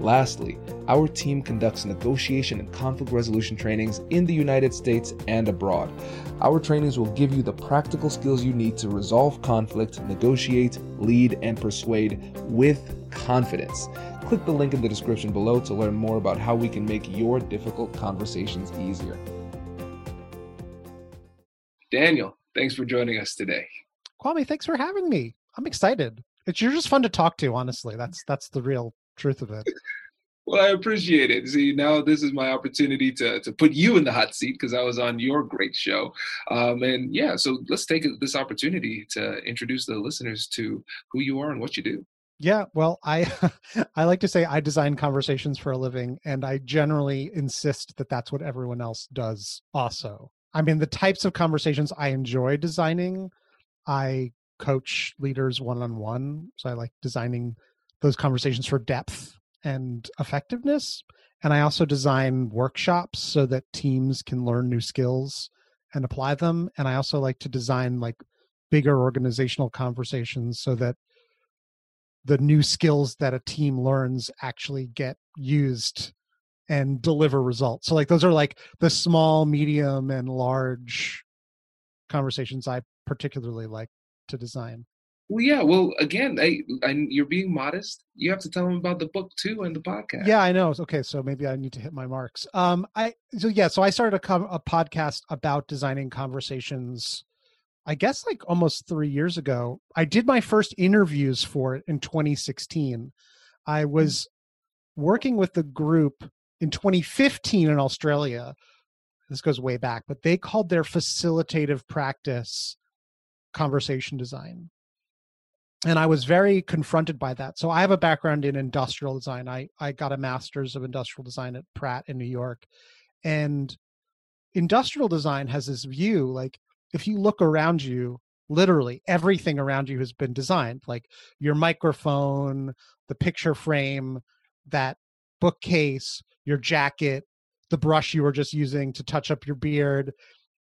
Lastly, our team conducts negotiation and conflict resolution trainings in the United States and abroad. Our trainings will give you the practical skills you need to resolve conflict, negotiate, lead, and persuade with confidence. Click the link in the description below to learn more about how we can make your difficult conversations easier. Daniel, thanks for joining us today. Kwame, thanks for having me. I'm excited. It's you're just fun to talk to, honestly. That's that's the real truth of it. Well, I appreciate it. See, now this is my opportunity to to put you in the hot seat because I was on your great show, um, and yeah. So let's take this opportunity to introduce the listeners to who you are and what you do. Yeah, well, I I like to say I design conversations for a living, and I generally insist that that's what everyone else does. Also, I mean, the types of conversations I enjoy designing, I coach leaders one on one, so I like designing those conversations for depth and effectiveness. And I also design workshops so that teams can learn new skills and apply them. And I also like to design like bigger organizational conversations so that the new skills that a team learns actually get used and deliver results. So like those are like the small, medium, and large conversations I particularly like to design. Well, yeah. Well, again, I, I, you're being modest. You have to tell them about the book too and the podcast. Yeah, I know. Okay, so maybe I need to hit my marks. Um, I so yeah, so I started a, a podcast about designing conversations. I guess like almost three years ago. I did my first interviews for it in 2016. I was working with the group in 2015 in Australia. This goes way back, but they called their facilitative practice conversation design and I was very confronted by that. So I have a background in industrial design. I I got a master's of industrial design at Pratt in New York. And industrial design has this view like if you look around you, literally everything around you has been designed, like your microphone, the picture frame, that bookcase, your jacket, the brush you were just using to touch up your beard,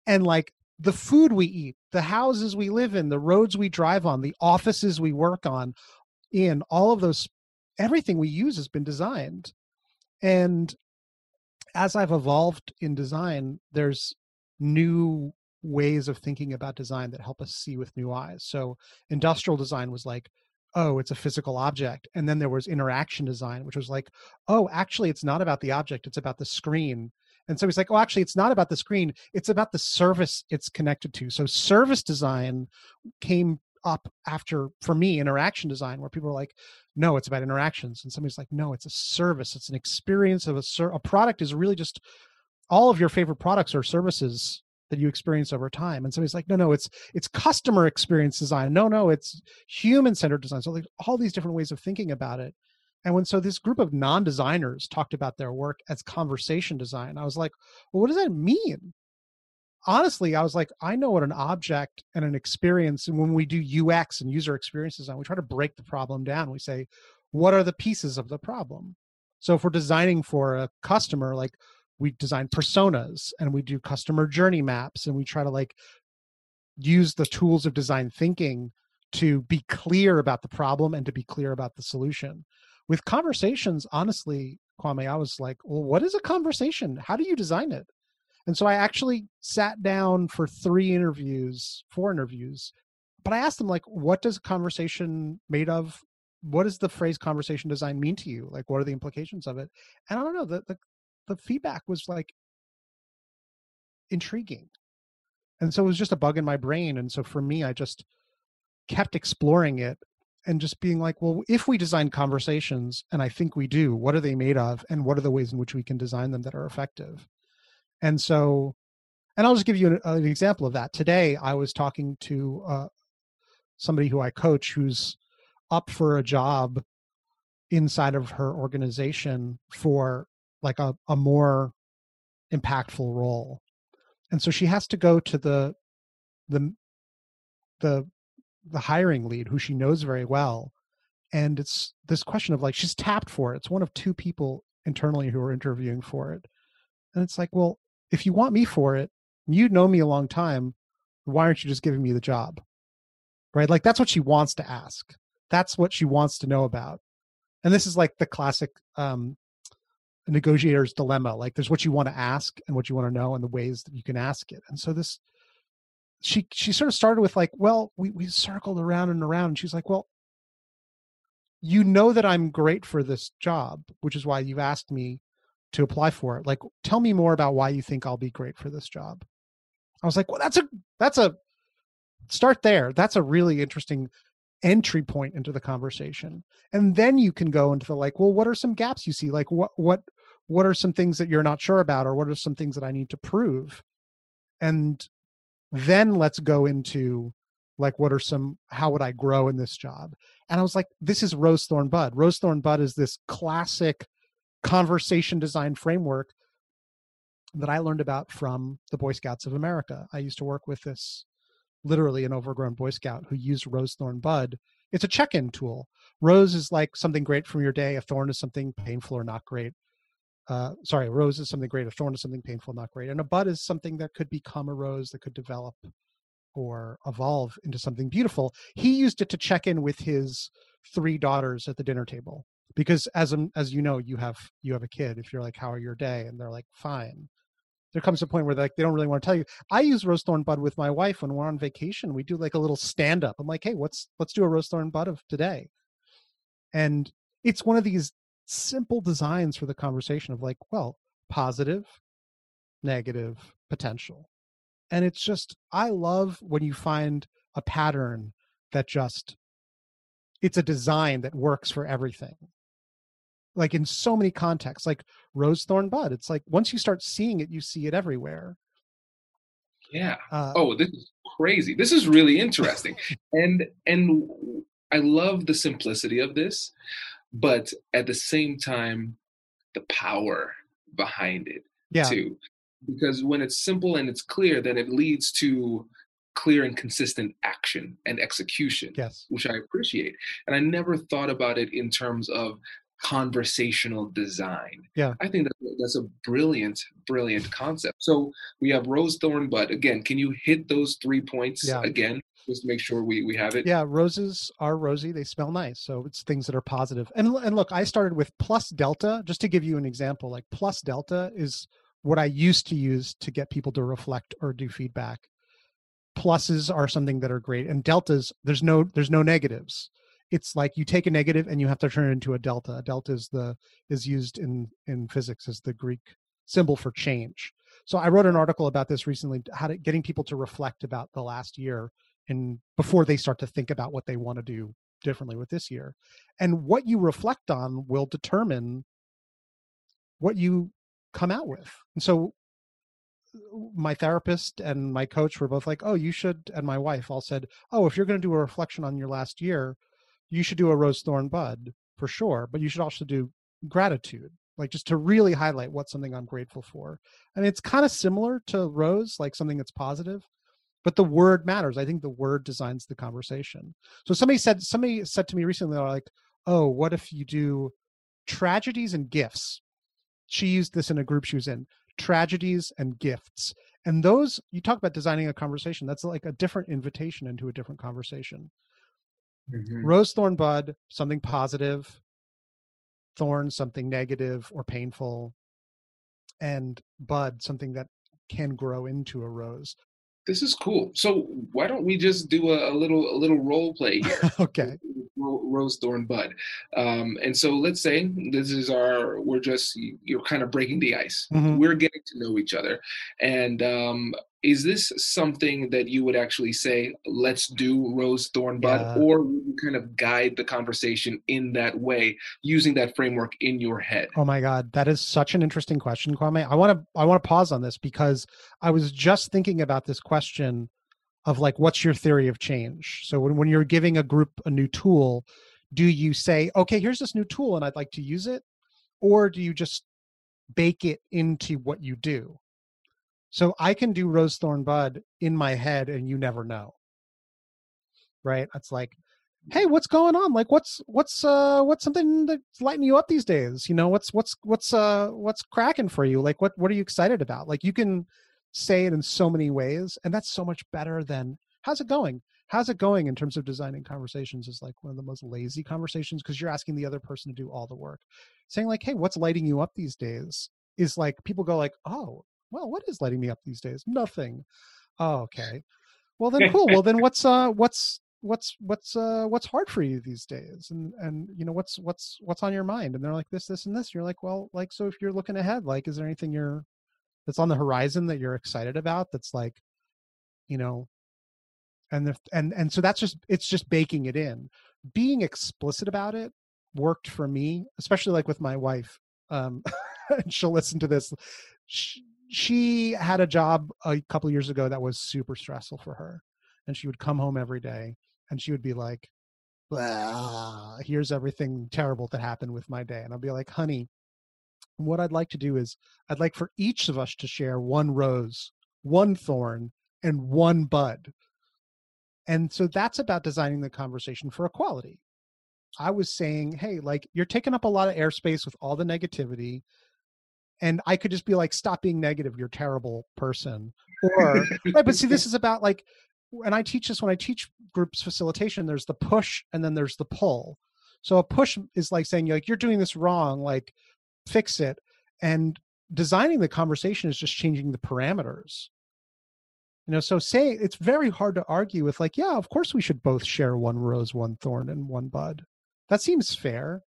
and like the food we eat, the houses we live in, the roads we drive on, the offices we work on, in all of those, everything we use has been designed. And as I've evolved in design, there's new ways of thinking about design that help us see with new eyes. So industrial design was like, oh, it's a physical object. And then there was interaction design, which was like, oh, actually, it's not about the object, it's about the screen and so he's like, oh, actually, it's not about the screen. It's about the service it's connected to. So service design came up after, for me, interaction design, where people are like, no, it's about interactions. And somebody's like, no, it's a service. It's an experience of a, ser- a product is really just all of your favorite products or services that you experience over time. And somebody's like, no, no, it's it's customer experience design. No, no, it's human centered design. So like all these different ways of thinking about it. And when so this group of non-designers talked about their work as conversation design, I was like, well, what does that mean? Honestly, I was like, I know what an object and an experience, and when we do UX and user experience design, we try to break the problem down. We say, what are the pieces of the problem? So if we're designing for a customer, like we design personas and we do customer journey maps and we try to like use the tools of design thinking to be clear about the problem and to be clear about the solution with conversations honestly kwame i was like well what is a conversation how do you design it and so i actually sat down for three interviews four interviews but I asked them like, what does a conversation made of? What does the phrase conversation design mean to you? Like, what are the implications of it? And I don't know. The the, the feedback was like intriguing, and so it was just a bug in my brain. And so for me, I just kept exploring it and just being like, well, if we design conversations, and I think we do, what are they made of, and what are the ways in which we can design them that are effective? And so, and I'll just give you an, an example of that. Today, I was talking to uh, somebody who I coach who's up for a job inside of her organization for like a, a more impactful role and so she has to go to the the the the hiring lead who she knows very well and it's this question of like she's tapped for it. It's one of two people internally who are interviewing for it and it's like well if you want me for it you know me a long time why aren't you just giving me the job? Right? Like that's what she wants to ask. That's what she wants to know about. And this is like the classic um negotiator's dilemma like there's what you want to ask and what you want to know and the ways that you can ask it. And so this she she sort of started with like well we we circled around and around and she's like well you know that i'm great for this job which is why you've asked me to apply for it. Like tell me more about why you think i'll be great for this job. I was like well that's a that's a start there. That's a really interesting entry point into the conversation. And then you can go into the like well what are some gaps you see? Like what what what are some things that you're not sure about or what are some things that i need to prove? And then let's go into like what are some how would i grow in this job? And i was like this is rose thorn bud. Rose thorn bud is this classic conversation design framework that i learned about from the boy scouts of america. I used to work with this literally an overgrown boy scout who used rose thorn bud. It's a check-in tool. Rose is like something great from your day a thorn is something painful or not great uh, sorry, a rose is something great, a thorn is something painful, not great. And a bud is something that could become a rose that could develop or evolve into something beautiful. He used it to check in with his three daughters at the dinner table because as as you know, you have you have a kid. If you're like, "How are your day?" and they're like, "Fine," there comes a point where like they don't really want to tell you. I use rose thorn bud with my wife when we're on vacation. We do like a little stand up. I'm like, "Hey, what's let's do a rose thorn bud of today," and it's one of these simple designs for the conversation of like, well, positive, negative, potential. And it's just, I love when you find a pattern that just, it's a design that works for everything. Like in so many contexts, like rose thorn bud. It's like once you start seeing it, you see it everywhere. Yeah. Uh, oh, this is crazy. This is really interesting. and and I love the simplicity of this but at the same time the power behind it yeah. too because when it's simple and it's clear then it leads to clear and consistent action and execution yes. which i appreciate and i never thought about it in terms of conversational design. Yeah. I think that, that's a brilliant brilliant concept. So we have rose thorn bud again can you hit those three points yeah. again just make sure we we have it. Yeah, roses are rosy. They smell nice, so it's things that are positive. And and look, I started with plus delta just to give you an example. Like plus delta is what I used to use to get people to reflect or do feedback. Pluses are something that are great, and deltas there's no there's no negatives. It's like you take a negative and you have to turn it into a delta. A delta is the is used in in physics as the Greek symbol for change. So I wrote an article about this recently, how to getting people to reflect about the last year and before they start to think about what they want to do differently with this year and what you reflect on will determine what you come out with. And so uh, my therapist and my coach were both like oh you should and my wife all said oh if you're going to do a reflection on your last year you should do a rose thorn bud for sure but you should also do gratitude like just to really highlight what's something i'm grateful for. And it's kind of similar to rose like something that's positive but the word matters. I think the word designs the conversation. So somebody said somebody said to me recently, they're like, "Oh, what if you do tragedies and gifts?" She used this in a group she was in. Tragedies and gifts, and those you talk about designing a conversation. That's like a different invitation into a different conversation. Mm-hmm. Rose thorn bud, something positive. Thorn, something negative or painful, and bud, something that can grow into a rose this is cool. So why don't we just do a, a little a little role play here? okay. Rose Thorn Bud, um, and so let's say this is our we're just you're kind of breaking the ice. Mm-hmm. We're getting to know each other, and um, is this something that you would actually say let's do rose thorn bud yeah. or you kind of guide the conversation in that way using that framework in your head? Oh my god that is such an interesting question kwame. I want to i want to pause on this because i was just thinking about this question of like what's your theory of change? So when, when you're giving a group a new tool do you say okay here's this new tool and i'd like to use it or do you just bake it into what you do so I can do Rose Thorn Bud in my head and you never know. Right? It's like, hey, what's going on? Like what's what's uh what's something that's lighting you up these days? You know, what's what's what's uh what's cracking for you? Like what what are you excited about? Like you can say it in so many ways, and that's so much better than how's it going? How's it going in terms of designing conversations is like one of the most lazy conversations because you're asking the other person to do all the work. Saying like, hey, what's lighting you up these days? Is like people go like, oh, well, what is lighting me up these days? Nothing. Oh, okay. Well then cool. well then what's uh what's what's what's uh what's hard for you these days and and you know what's what's what's on your mind and they're like this this and this you're like well like so if you're looking ahead like is there anything you're that's on the horizon that you're excited about that's like you know and the, and and so that's just it's just baking it in being explicit about it worked for me especially like with my wife um she'll listen to this she, she had a job a couple years ago that was super stressful for her and she would come home every day and she would be like here's everything terrible that happened with my day and i'll be like honey what i'd like to do is i'd like for each of us to share one rose one thorn and one bud. And so that's about designing the conversation for equality. I was saying hey like you're taking up a lot of airspace with all the negativity and I could just be like, stop being negative, you're a terrible person. Or right, but see, this is about like and I teach this when I teach groups facilitation, there's the push and then there's the pull. So a push is like saying like you're doing this wrong, like fix it. And designing the conversation is just changing the parameters. You know, so say it's very hard to argue with like, yeah, of course we should both share one rose, one thorn, and one bud. That seems fair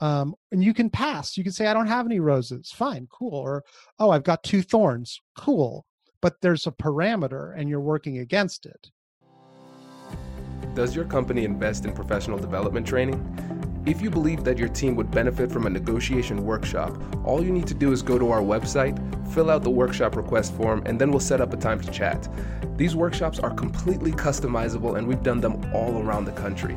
um, and you can pass. You can say i don't have any roses. Fine cool or oh i've got two thorns. Cool but there's a parameter and you're working against it. Does your company invest in professional development training? If you believe that your team would benefit from a negotiation workshop, all you need to do is go to our website, fill out the workshop request form, and then we'll set up a time to chat. These workshops are completely customizable and we've done them all around the country.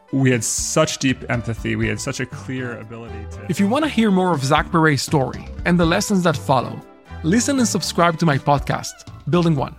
we had such deep empathy. We had such a clear ability to. If you want to hear more of Zach Perret's story and the lessons that follow, listen and subscribe to my podcast, Building One.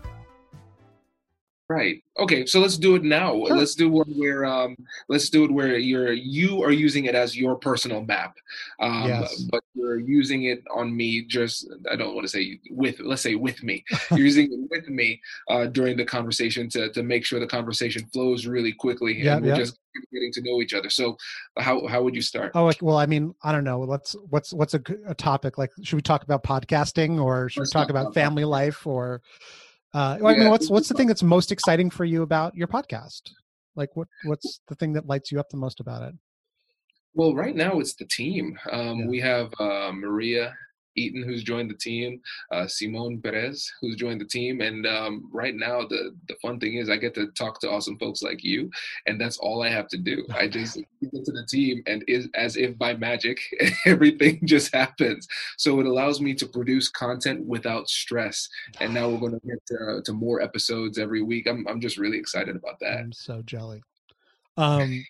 Right. Okay. So let's do it now. Sure. Let's do one where um let's do it where you're you are using it as your personal map. Um Yes. but you're using it on me just I don't want to say with let's say with me. You're using it with me uh during the conversation to to make sure the conversation flows really quickly and we're yeah. just getting to know each other. So how how would you start? Oh, well, I mean, I don't know. Let's what's what's a, a topic like? Should we talk about podcasting, or should Let's we talk talk about about family life, or uh, I mean, what's what's the thing that's most exciting for you about your podcast? Like, what what's the thing that lights you up the most about it? Well, right now it's the team. Um, Yeah. We have uh, Maria Eaton, who's joined the team, uh, Simone Perez, who's joined the team, and um, right now the the fun thing is I get to talk to awesome folks like you, and that's all I have to do. I just get to the team, and is as if by magic, everything just happens. So it allows me to produce content without stress. And now we're going to get to, to more episodes every week. I'm I'm just really excited about that. I'm so jelly. Um,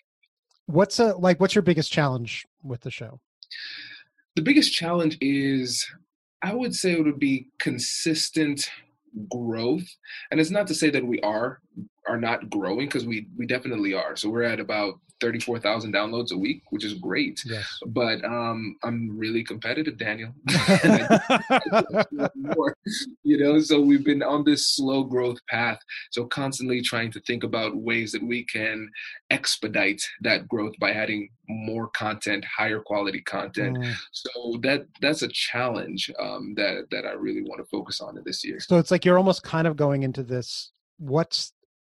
what's a like? What's your biggest challenge with the show? The biggest challenge is i would say it would be consistent growth and it's not to say that we are are not growing because we we definitely are so we're at about 34,000 downloads a week which is great Yes. but um i'm really competitive daniel And I more, you know so we've been on this slow growth path so constantly trying to think about ways that we can expedite that growth by adding more content higher quality content Mm. so that that's a challenge um, that that I really want to focus on in this year. So it's like you're almost kind of going into this. What's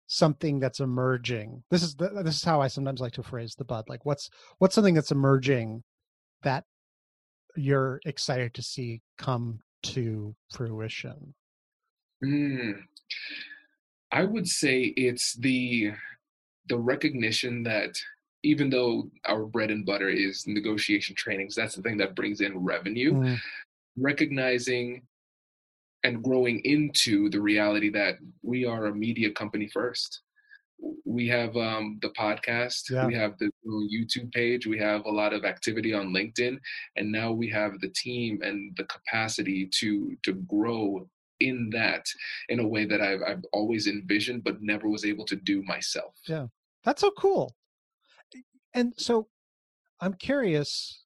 something that's emerging? This is the, this is how I sometimes like to phrase the bud. Like what's what's something that's emerging that you're excited to see come to fruition. Mm. I would say it's the the recognition that even though our bread and butter is negotiation trainings, that's the thing that brings in revenue. Mm, Recognizing and growing into the reality that we are a media company first. We have um, the podcast, Yeah. we have the YouTube page, we have a lot of activity on LinkedIn, and now we have the team and the capacity to to grow in that in a way that I've, I've always envisioned but never was able to do myself. Yeah. That's so cool. And so I'm curious.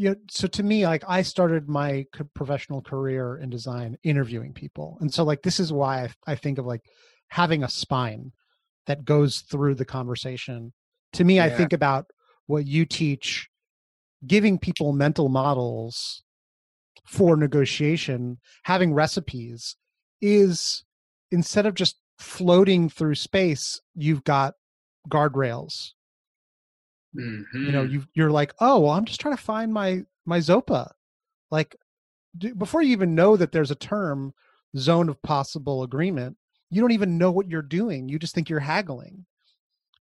You know, so to me, like I started my professional career in design interviewing people. And so like this is why I, I think of like having a spine that goes through the conversation. To me, I think about what you teach, giving people mental models for negotiation, having recipes is instead of just floating through space, you've got guardrails. You know, you you're like, oh, well, I'm just trying to find my my Zopa. Like d- before you even know that there's a term zone of possible agreement, you don't even know what you're doing. You just think you're haggling,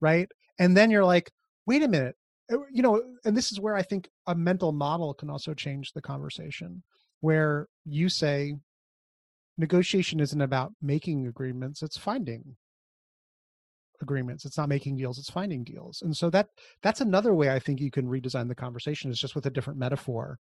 right? And then you're like, wait a minute, Uh, you know, and this is where I think a mental model can also change the conversation, where you say negotiation isn't about making agreements; it's finding agreements. It's not making deals it's finding deals. And so that that's another way i think you can redesign the conversation is just with a different metaphor.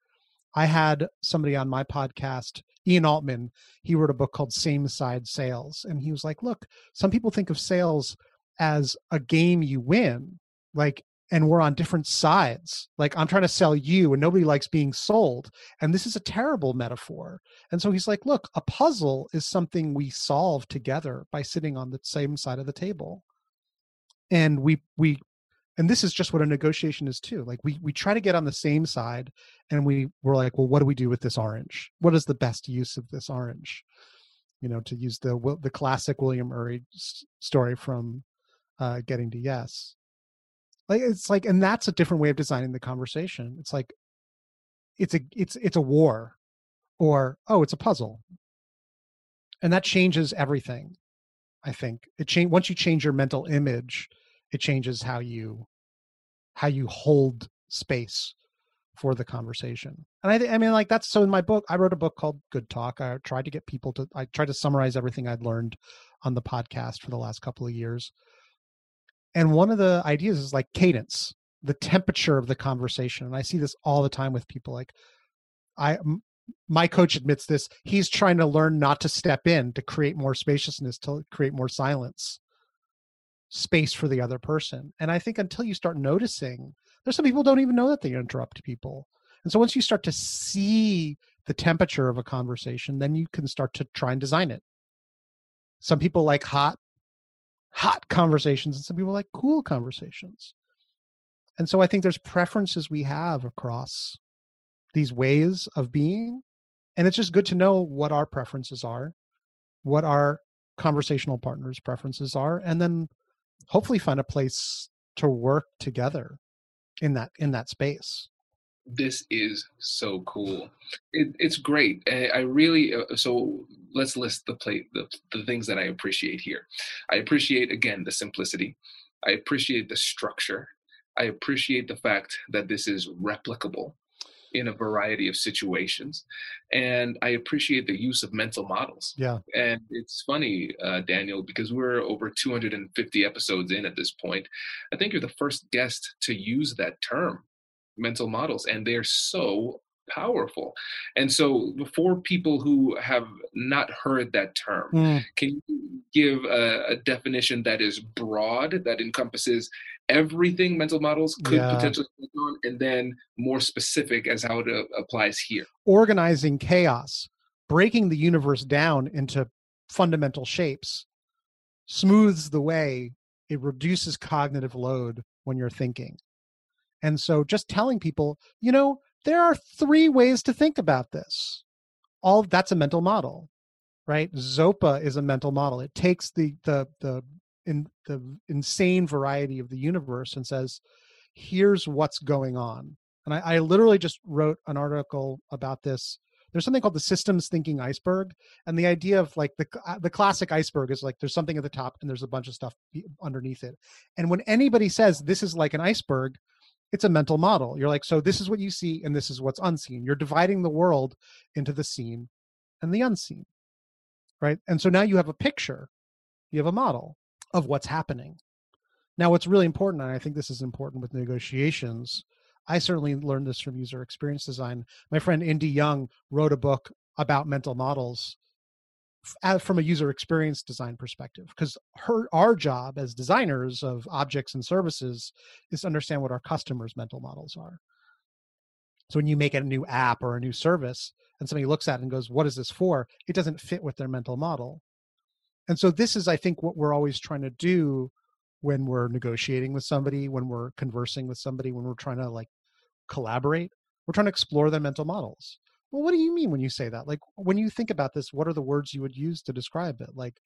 I had somebody on my podcast ian altman he wrote a book called same side sales and he was like look some people think of sales as a game you win like and we're on different sides. Like i'm trying to sell you and nobody likes being sold and this is a terrible metaphor. And so he's like look a puzzle is something we solve together by sitting on the same side of the table and we we and this is just what a negotiation is too like we we try to get on the same side and we we're like well what do we do with this orange? What is the best use of this orange? You know to use the the classic william ury story from uh getting to yes. Like it's like and that's a different way of designing the conversation. It's like it's a it's it's a war or oh it's a puzzle. And that changes everything i think it change once you change your mental image it changes how you how you hold space for the conversation and i thi- i mean like that's so in my book i wrote a book called good talk i tried to get people to i tried to summarize everything i'd learned on the podcast for the last couple of years And one of the ideas is like cadence, the temperature of the conversation. And I see this all the time with people. Like, I, my coach admits this. He's trying to learn not to step in to create more spaciousness, to create more silence, space for the other person. And I think until you start noticing, there's some people don't even know that they interrupt people. And so once you start to see the temperature of a conversation, then you can start to try and design it. Some people like hot, hot conversations, and some people like cool conversations. And so I think there's preferences we have across these ways of being. And it's just good to know what our preferences are, what our conversational partners' preferences are, and then hopefully find a place to work together in that in that space this is so cool. It, it's great. I really uh, so let's list the plate the, the things that I appreciate here. I appreciate again the simplicity. I appreciate the structure. I appreciate the fact that this is replicable in a variety of situations, and I appreciate the use of mental models. Yeah. And it's funny, uh, Daniel, because we're over 250 episodes in at this point. I think you're the first guest to use that term mental models and they're so powerful and so for people who have not heard that term mm. can you give a, a, definition that is broad that encompasses everything mental models could yeah. potentially on and then more specific as how it uh, applies here organizing chaos breaking the universe down into fundamental shapes smooths the way it reduces cognitive load when you're thinking and so just telling people, you know, there are three ways to think about this. All that's a mental model, right? Zopa is a mental model. It takes the the the in the insane variety of the universe and says, here's what's going on. And I, I literally just wrote an article about this there's something called the systems thinking iceberg and the idea of like the the classic iceberg is like there's something at the top and there's a bunch of stuff underneath it and when anybody says this is like an iceberg it's a mental model. You're like, so this is what you see and this is what's unseen. You're dividing the world into the seen and the unseen. Right. And so now you have a picture, you have a model of what's happening. Now, what's really important, and I think this is important with negotiations, I certainly learned this from user experience design. My friend Indy Young wrote a book about mental models from a user experience design perspective because her our job as designers of objects and services is to understand what our customers mental models are so when you make a new app or a new service and somebody looks at it and goes what is this for it doesn't fit with their mental model and so this is i think what we're always trying to do when we're negotiating with somebody when we're conversing with somebody when we're trying to like collaborate we're trying to explore their mental models. Well what do you mean when you say that? Like when you think about this what are the words you would use to describe it? Like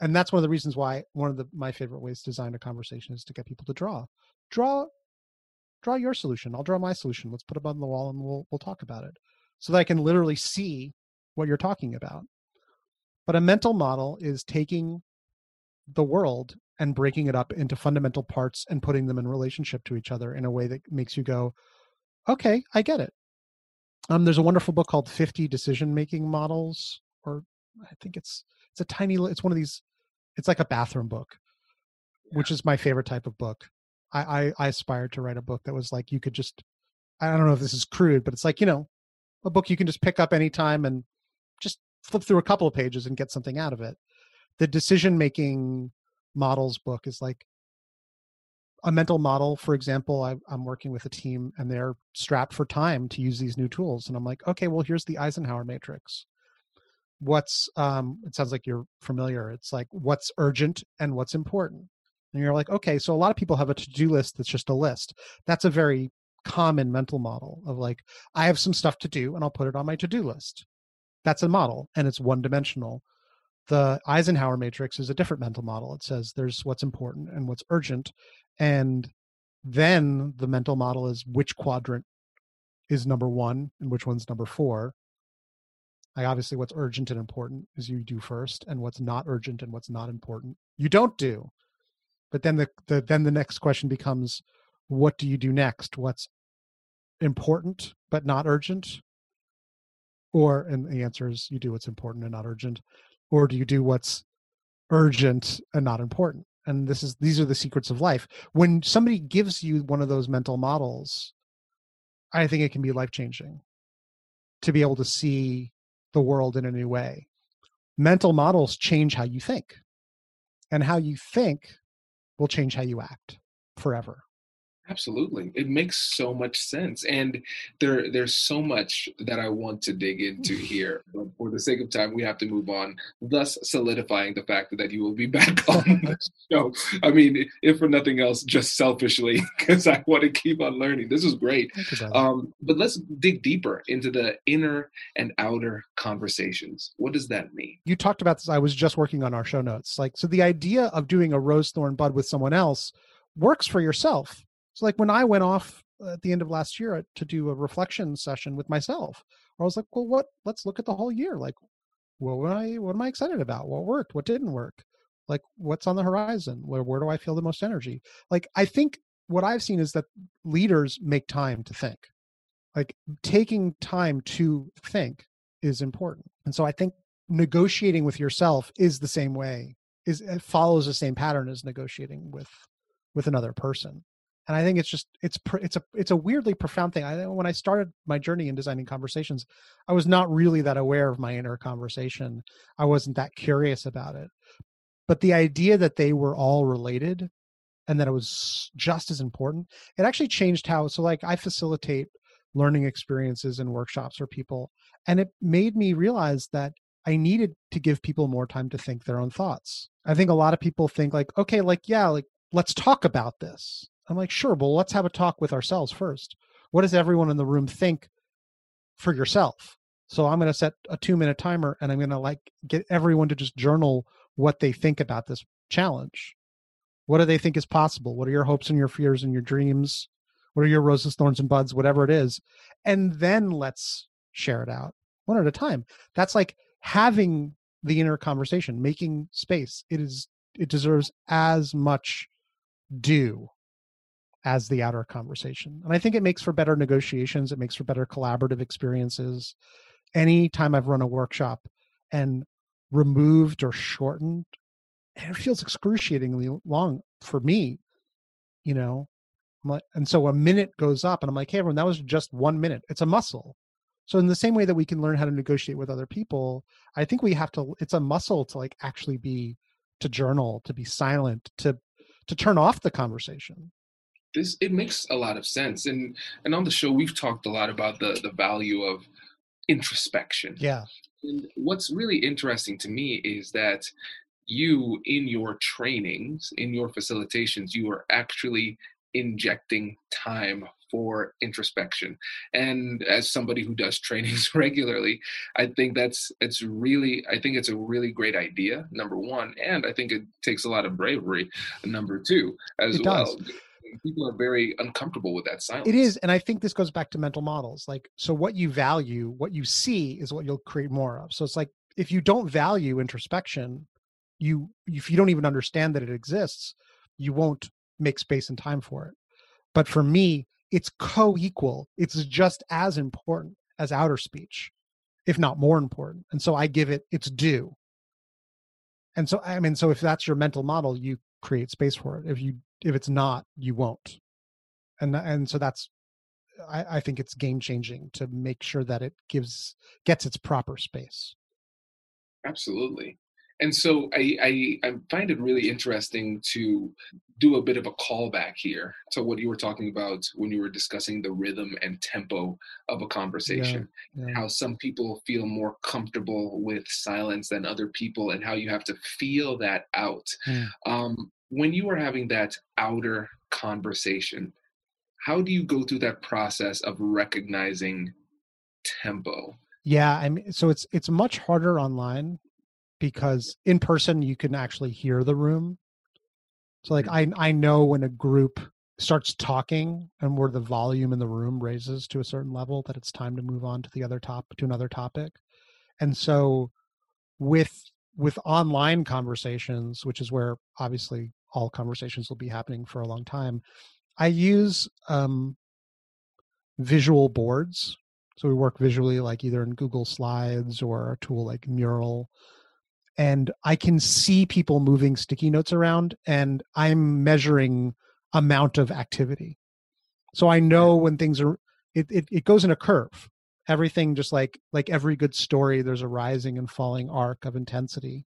and that's one of the reasons why one of the my favorite ways to design a conversation is to get people to draw. Draw draw your solution. I'll draw my solution. Let's put it on the wall and we'll we'll talk about it so that i can literally see what you're talking about but a mental model is taking the world and breaking it up into fundamental parts and putting them in relationship to each other in a way that makes you go okay i get it um, there's a wonderful book called 50 Decision Making Models, or I think it's it's a tiny. It's one of these. It's like a bathroom book, yeah. which is my favorite type of book. I, I I aspired to write a book that was like you could just. I don't know if this is crude, but it's like you know, a book you can just pick up anytime and just flip through a couple of pages and get something out of it. The decision making models book is like a mental model. For example I, am working with a team and they're strapped for time to use these new tools and i'm like okay well here's the eisenhower matrix. What's um it sounds like you're familiar. It's like what's urgent and what's important? And you're like okay so a lot of people have a to-do list that's just a list. That's a very common mental model of like i have some stuff to do and i'll put it on my to-do list that's a model and it's one dimensional the Eisenhower matrix is a different mental model. It says there's what's important and what's urgent. And then the mental model is which quadrant is number one and which one's number four. I obviously what's urgent and important is you do first, and what's not urgent and what's not important you don't do. But then the, the then the next question becomes, what do you do next? What's important but not urgent? Or and the answer is you do what's important and not urgent or do you do what's urgent and not important? And this is these are the secrets of life. When somebody gives you one of those mental models i think it can be life changing to be able to see the world in a new way. Mental models change how you think and how you think will change how you act forever Absolutely. It makes so much sense. And there there's so much that I want to dig into here. But for the sake of time, we have to move on, thus solidifying the fact that you will be back on the show. I mean, if for nothing else, just selfishly, because I want to keep on learning. This is great. Um, but let's dig deeper into the inner and outer conversations. What does that mean? You talked about this. I was just working on our show notes. Like, so the idea of doing a rose thorn bud with someone else works for yourself so like when I went off at the end of last year uh, to do a reflection session with myself, I was like, well, what? Let's look at the whole year. Like, what am I? What am I excited about? What worked? What didn't work? Like, what's on the horizon? Where where do I feel the most energy? Like, I think what I've seen is that leaders make time to think. Like taking time to think is important, and so I think negotiating with yourself is the same way. Is it follows the same pattern as negotiating with with another person and i think it's just it's it's a it's a weirdly profound thing. I when i started my journey in designing conversations i was not really that aware of my inner conversation. I wasn't that curious about it. But the idea that they were all related and that it was just as important it actually changed how so like i facilitate learning experiences and workshops for people and it made me realize that i needed to give people more time to think their own thoughts. I think a lot of people think like okay like yeah like let's talk about this I'm like, sure, well, let's have a talk with ourselves first. What does everyone in the room think for yourself? So I'm going to set a two minute timer and I'm going to like get everyone to just journal what they think about this challenge. What do they think is possible? What are your hopes and your fears and your dreams? What are your roses, thorns, and buds, whatever it is? And then let's share it out one at a time. That's like having the inner conversation, making space. It is, it deserves as much due as the outer conversation. And I think it makes for better negotiations, it makes for better collaborative experiences. Anytime I've run a workshop and removed or shortened, it feels excruciatingly long for me, you know. Like, and so a minute goes up, and I'm like, hey, everyone, that was just one minute. It's a muscle. So in the same way that we can learn how to negotiate with other people, I think we have to. It's a muscle to like actually be, to journal, to be silent, to to turn off the conversation this it makes a lot of sense. And and on the show we've talked a lot about the the value of introspection. Yeah. And what's really interesting to me is that you in your trainings in your facilitations you are actually injecting time for introspection. And as somebody who does trainings regularly i think that's it's really i think it's a really great idea number one. And i think it takes a lot of bravery number two as it well. does people are very uncomfortable with that silence. It is, and I think this goes back to mental models. Like, so what you value, what you see, is what you'll create more of. So it's like if you don't value introspection, you if you don't even understand that it exists, you won't make space and time for it. But for me, it's co-equal. It's just as important as outer speech, if not more important. And so I give it its due. And so I mean, so if that's your mental model, you create space for it. If you if it's not, you won't. And and so that's I, I think it's game changing to make sure that it gives gets its proper space. Absolutely. And so I, I, I find it really interesting to do a bit of a callback here to what you were talking about when you were discussing the rhythm and tempo of a conversation. Yeah, yeah. How some people feel more comfortable with silence than other people, and how you have to feel that out. Mm. Um, when you are having that outer conversation, how do you go through that process of recognizing tempo? Yeah, I mean, so it's it's much harder online because in person you can actually hear the room. So like mm-hmm. I I know when a group starts talking and where the volume in the room raises to a certain level that it's time to move on to the other top to another topic. And so with with online conversations, which is where obviously all conversations will be happening for a long time. I use um, visual boards. So we work visually, like either in Google Slides or a tool like Mural. And I can see people moving sticky notes around and I'm measuring amount of activity. So I know when things are it, it, it goes in a curve. Everything just like like every good story, there's a rising and falling arc of intensity.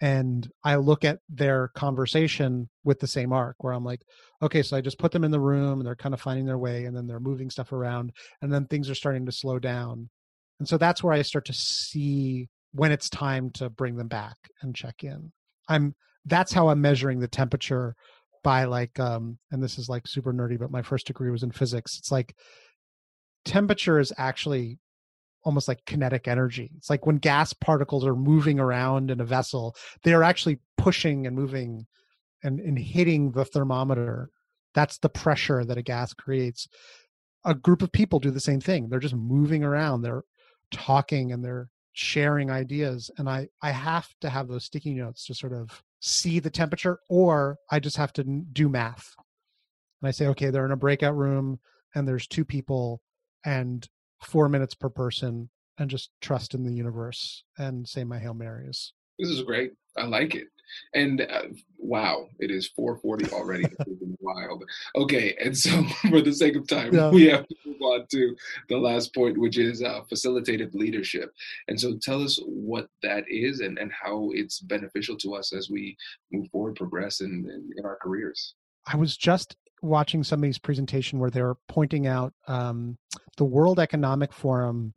And I look at their conversation with the same arc where I'm like, okay, so I just put them in the room and they're kind of finding their way and then they're moving stuff around and then things are starting to slow down. And so that's where I start to see when it's time to bring them back and check in. I'm that's how I'm measuring the temperature by like um and this is like super nerdy but my first degree was in physics. It's like temperature is actually almost like kinetic energy. It's like when gas particles are moving around in a vessel, they are actually pushing and moving and, and hitting the thermometer. That's the pressure that a gas creates. A group of people do the same thing. They're just moving around. They're talking and they're sharing ideas and i i have to have those sticky notes to sort of see the temperature or i just have to do math. And i say okay they're in a breakout room and there's two people and four minutes per person and just trust in the universe and say my hail marys. This is great. I like it and uh, wow, it is 4:40 already. wild. Okay, and so for the sake of time, yeah. we have to move on to the last point, which is uh, facilitative leadership. And so, tell us what that is and and how it's beneficial to us as we move forward, progress in in, in our careers. I was just watching somebody's presentation where they were pointing out um, the World Economic Forum,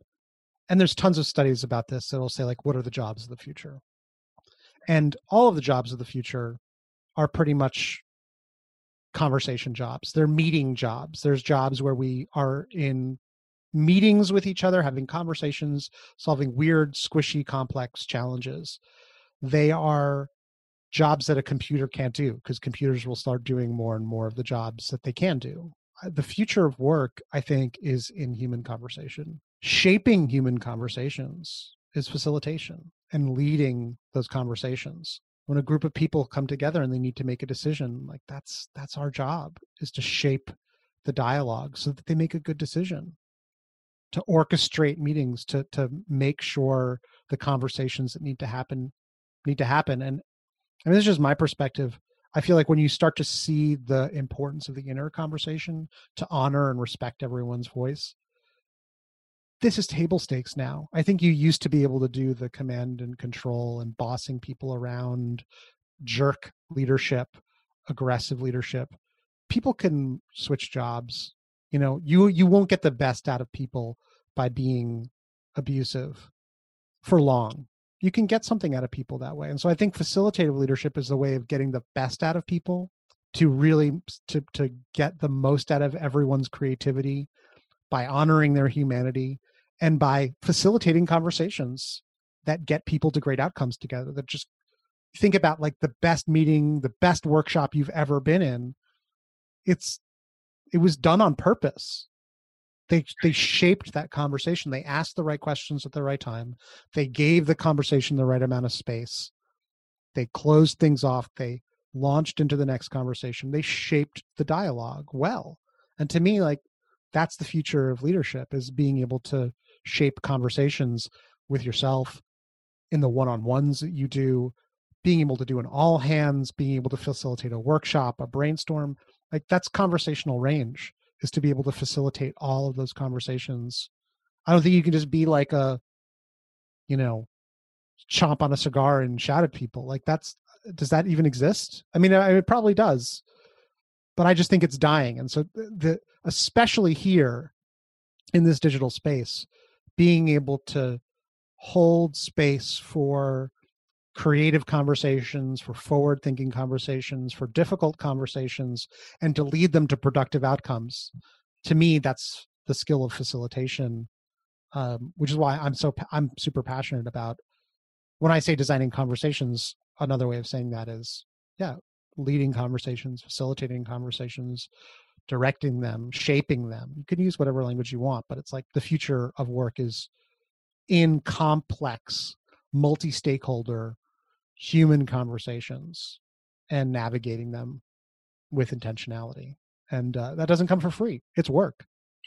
and there's tons of studies about this that'll say like, what are the jobs of the future? And all of the jobs of the future are pretty much conversation jobs. They're meeting jobs. There's jobs where we are in meetings with each other having conversations solving weird squishy complex challenges. They are jobs that a computer can't do because computers will start doing more and more of the jobs that they can do. The future of work i think is in human conversation. Shaping human conversations is facilitation and leading those conversations. When a group of people come together and they need to make a decision like that's that's our job is to shape the dialogue so that they make a good decision. To orchestrate meetings to to make sure the conversations that need to happen need to happen and i mean this is just my perspective. I feel like when you start to see the importance of the inner conversation to honor and respect everyone's voice this is table stakes now. I think you used to be able to do the command and control and bossing people around, jerk leadership, aggressive leadership. People can switch jobs. You know, you you won't get the best out of people by being abusive for long. You can get something out of people that way. And so I think facilitative leadership is the way of getting the best out of people to really to to get the most out of everyone's creativity by honoring their humanity and by facilitating conversations that get people to great outcomes together that just think about like the best meeting the best workshop you've ever been in it's it was done on purpose. They they shaped that conversation. They asked the right questions at the right time. They gave the conversation the right amount of space. They closed things off. They launched into the next conversation. They shaped the dialogue well. And to me like that's the future of leadership is being able to shape conversations with yourself in the one-on-ones that you do being able to do an all hands being able to facilitate a workshop a brainstorm like that's conversational range is to be able to facilitate all of those conversations. I don't think you can just be like a you know chomp on a cigar and shout at people like that's uh, does that even exist? I mean it probably does but i just think it's dying and so uh, the especially here in this digital space being able to hold space for creative conversations, for forward thinking conversations, for difficult conversations, and to lead them to productive outcomes. To me, that's the skill of facilitation, um, which is why I'm so I'm super passionate about. When I say designing conversations, another way of saying that is, yeah, leading conversations, facilitating conversations, directing them, shaping them. You can use whatever language you want, but it's like the future of work is in complex, multi stakeholder human conversations and navigating them with intentionality. And uh, that doesn't come for free, it's work.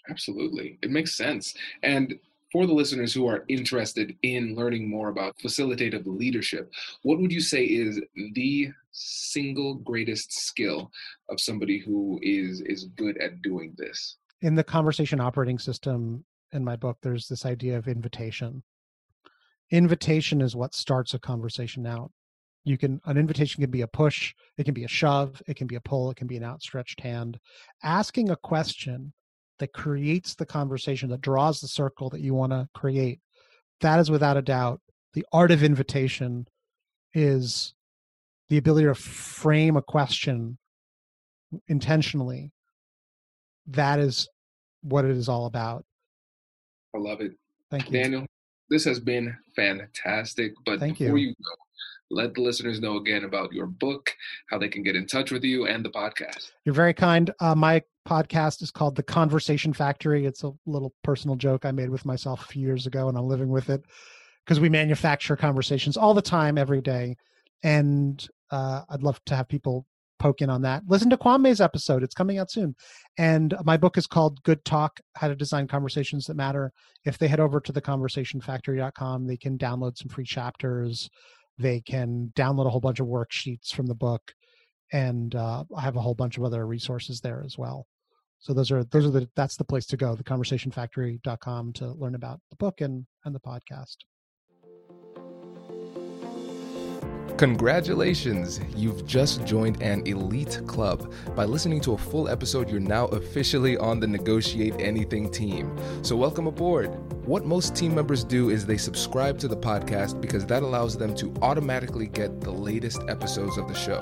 Absolutely. It makes sense. And for the listeners who are interested in learning more about facilitative leadership, what would you say is the single greatest skill of somebody who is is good at doing this? In the conversation operating system in my book, there's this idea of invitation. Invitation is what starts a conversation out. You can an invitation can be a push, it can be a shove, it can be a pull, it can be an outstretched hand. Asking a question that creates the conversation, that draws the circle that you want to create, that is without a doubt the art of invitation is the ability to frame a question intentionally. That is what it is all about. I love it. Thank you. Daniel, this has been fantastic. But Thank before you. you go, let the listeners know again about your book, how they can get in touch with you, and the podcast. You're very kind. Uh, my podcast is called The Conversation Factory. It's a little personal joke I made with myself a few years ago, and I'm living with it because we manufacture conversations all the time, every day. And uh, I'd love to have people poke in on that. Listen to Kwame's episode; it's coming out soon. And my book is called Good Talk: How to Design Conversations That Matter. If they head over to theconversationfactory.com, they can download some free chapters. They can download a whole bunch of worksheets from the book, and uh, I have a whole bunch of other resources there as well. So those are those are the that's the place to go. Theconversationfactory.com to learn about the book and and the podcast. Congratulations! You've just joined an elite club. By listening to a full episode, you're now officially on the Negotiate Anything team. So, welcome aboard. What most team members do is they subscribe to the podcast because that allows them to automatically get the latest episodes of the show.